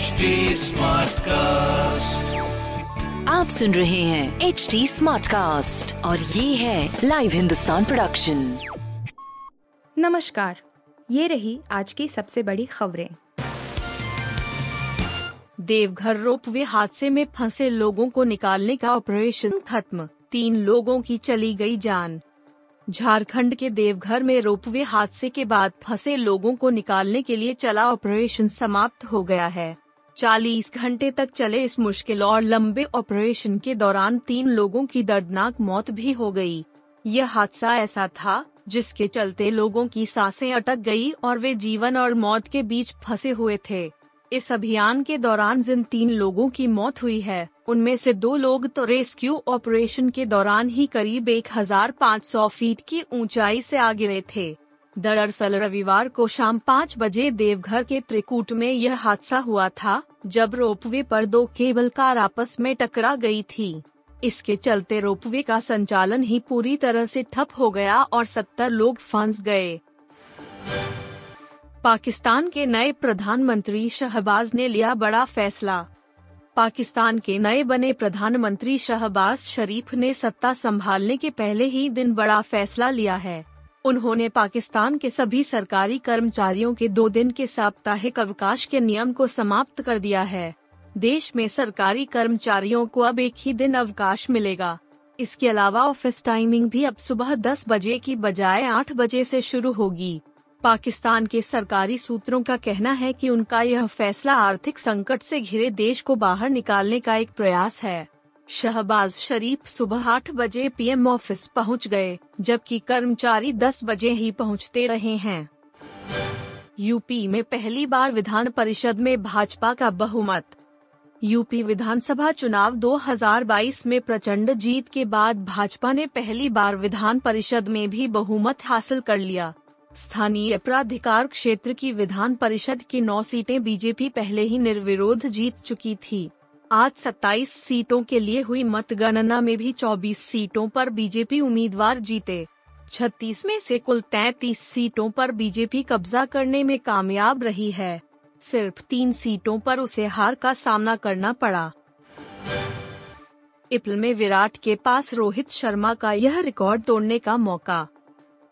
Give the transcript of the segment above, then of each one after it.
HD Smartcast. आप सुन रहे हैं एच डी स्मार्ट कास्ट और ये है लाइव हिंदुस्तान प्रोडक्शन नमस्कार ये रही आज की सबसे बड़ी खबरें। देवघर रोपवे हादसे में फंसे लोगों को निकालने का ऑपरेशन खत्म तीन लोगों की चली गई जान। झारखंड के देवघर में रोपवे हादसे के बाद फंसे लोगों को निकालने के लिए चला ऑपरेशन समाप्त हो गया है। 40 घंटे तक चले इस मुश्किल और लंबे ऑपरेशन के दौरान तीन लोगों की दर्दनाक मौत भी हो गई। यह हादसा ऐसा था, जिसके चलते लोगों की साँसें अटक गई और वे जीवन और मौत के बीच फंसे हुए थे इस अभियान के दौरान जिन तीन लोगों की मौत हुई है, उनमें से दो लोग तो रेस्क्यू ऑपरेशन के दौरान ही करीब 1500 फीट की ऊंचाई से आ गिरे थे दरअसल रविवार को शाम पाँच बजे देवघर के त्रिकूट में यह हादसा हुआ था, जब रोपवे पर दो केबल कार आपस में टकरा गई थी। इसके चलते रोपवे का संचालन ही पूरी तरह से ठप हो गया और सत्तर लोग फंस गए। पाकिस्तान के नए प्रधानमंत्री शहबाज ने लिया बड़ा फैसला। पाकिस्तान के नए बने प्रधानमंत्री शहबाज शरीफ ने सत्ता संभालने के पहले ही दिन बड़ा फैसला लिया है। उन्होंने पाकिस्तान के सभी सरकारी कर्मचारियों के दो दिन के साप्ताहिक अवकाश के नियम को समाप्त कर दिया है। देश में सरकारी कर्मचारियों को अब एक ही दिन अवकाश मिलेगा। इसके अलावा ऑफ़िस टाइमिंग भी अब सुबह 10 बजे की बजाय 8 बजे से शुरू होगी। पाकिस्तान के सरकारी सूत्रों का कहना है कि उनका यह फैसला आर्थिक संकट से घिरे देश को बाहर निकालने का एक प्रयास है। शहबाज शरीफ सुबह आठ बजे पीएम ऑफ़िस पहुँच गए, जबकि कर्मचारी दस बजे ही पहुँचते रहे हैं। यूपी में पहली बार विधान परिषद में भाजपा का बहुमत। यूपी विधानसभा चुनाव 2022 में प्रचंड जीत के बाद भाजपा ने पहली बार विधान परिषद में भी बहुमत हासिल कर लिया। स्थानीय प्राधिकार क्षेत्र की विधान परिषद की नौ सीटें बीजेपी पहले ही निर्विरोध जीत चुकी थी। आज 27 सीटों के लिए हुई मतगणना में भी 24 सीटों पर बीजेपी उम्मीदवार जीते। 36 में से कुल 33 सीटों पर बीजेपी कब्जा करने में कामयाब रही है। सिर्फ़ तीन सीटों पर उसे हार का सामना करना पड़ा। इपल में विराट के पास रोहित शर्मा का यह रिकॉर्ड तोड़ने का मौका।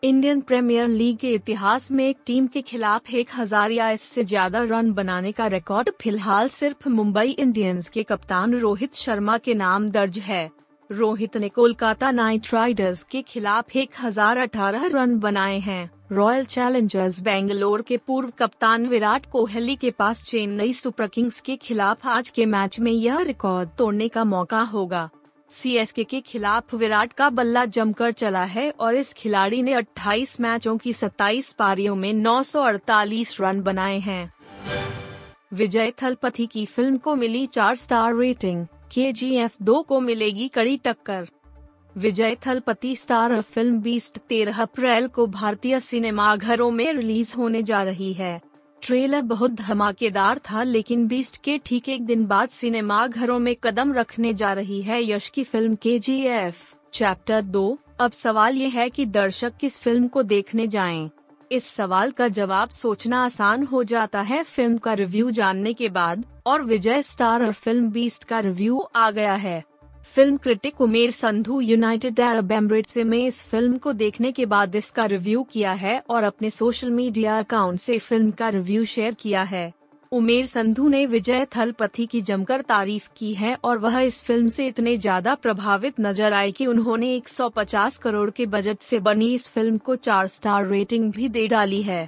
इंडियन प्रीमियर लीग के इतिहास में एक टीम के खिलाफ एक हज़ार या इससे ज़्यादा रन बनाने का रिकॉर्ड, फ़िलहाल सिर्फ़ मुंबई इंडियंस के कप्तान रोहित शर्मा के नाम दर्ज है। रोहित ने कोलकाता नाइट राइडर्स के खिलाफ एक हज़ार अठारह रन बनाए हैं। रॉयल चैलेंजर्स बेंगलोर के पूर्व कप्तान विराट कोहली के पास चेन्नई सुपर किंग्स के खिलाफ आज के मैच में यह रिकॉर्ड तोड़ने का मौका होगा। सीएसके के खिलाफ विराट का बल्ला जमकर चला है और इस खिलाड़ी ने 28 मैचों की 27 पारियों में 948 रन बनाए हैं। विजय थलपति की फ़िल्म को मिली चार स्टार रेटिंग के जी एफ़ दो को मिलेगी कड़ी टक्कर। Vijay Thalapathy star film Beast तेरह अप्रैल को भारतीय सिनेमाघरों में रिलीज़ होने जा रही है। ट्रेलर बहुत धमाकेदार था, लेकिन बीस्ट के ठीक एक दिन बाद सिनेमा घरों में कदम रखने जा रही है यश की फ़िल्म के जी एफ़ चैप्टर दो अब सवाल ये है कि दर्शक किस फ़िल्म को देखने जाएँ। इस सवाल का जवाब सोचना आसान हो जाता है, फ़िल्म का रिव्यू जानने के बाद, और विजय स्टार और फ़िल्म बीस्ट का रिव्यू आ गया है film critic Umair Sandhu United Arab Emirates में इस फ़िल्म को देखने के बाद इसका रिव्यू किया है और अपने सोशल मीडिया अकाउंट से फ़िल्म का रिव्यू शेयर किया है। उमेर संधु ने विजय थलपति की जमकर तारीफ़ की है और वह इस फ़िल्म से इतने ज़्यादा प्रभावित नज़र आए कि उन्होंने 150 करोड़ के बजट से बनी इस फ़िल्म को चार स्टार रेटिंग भी दे डाली है।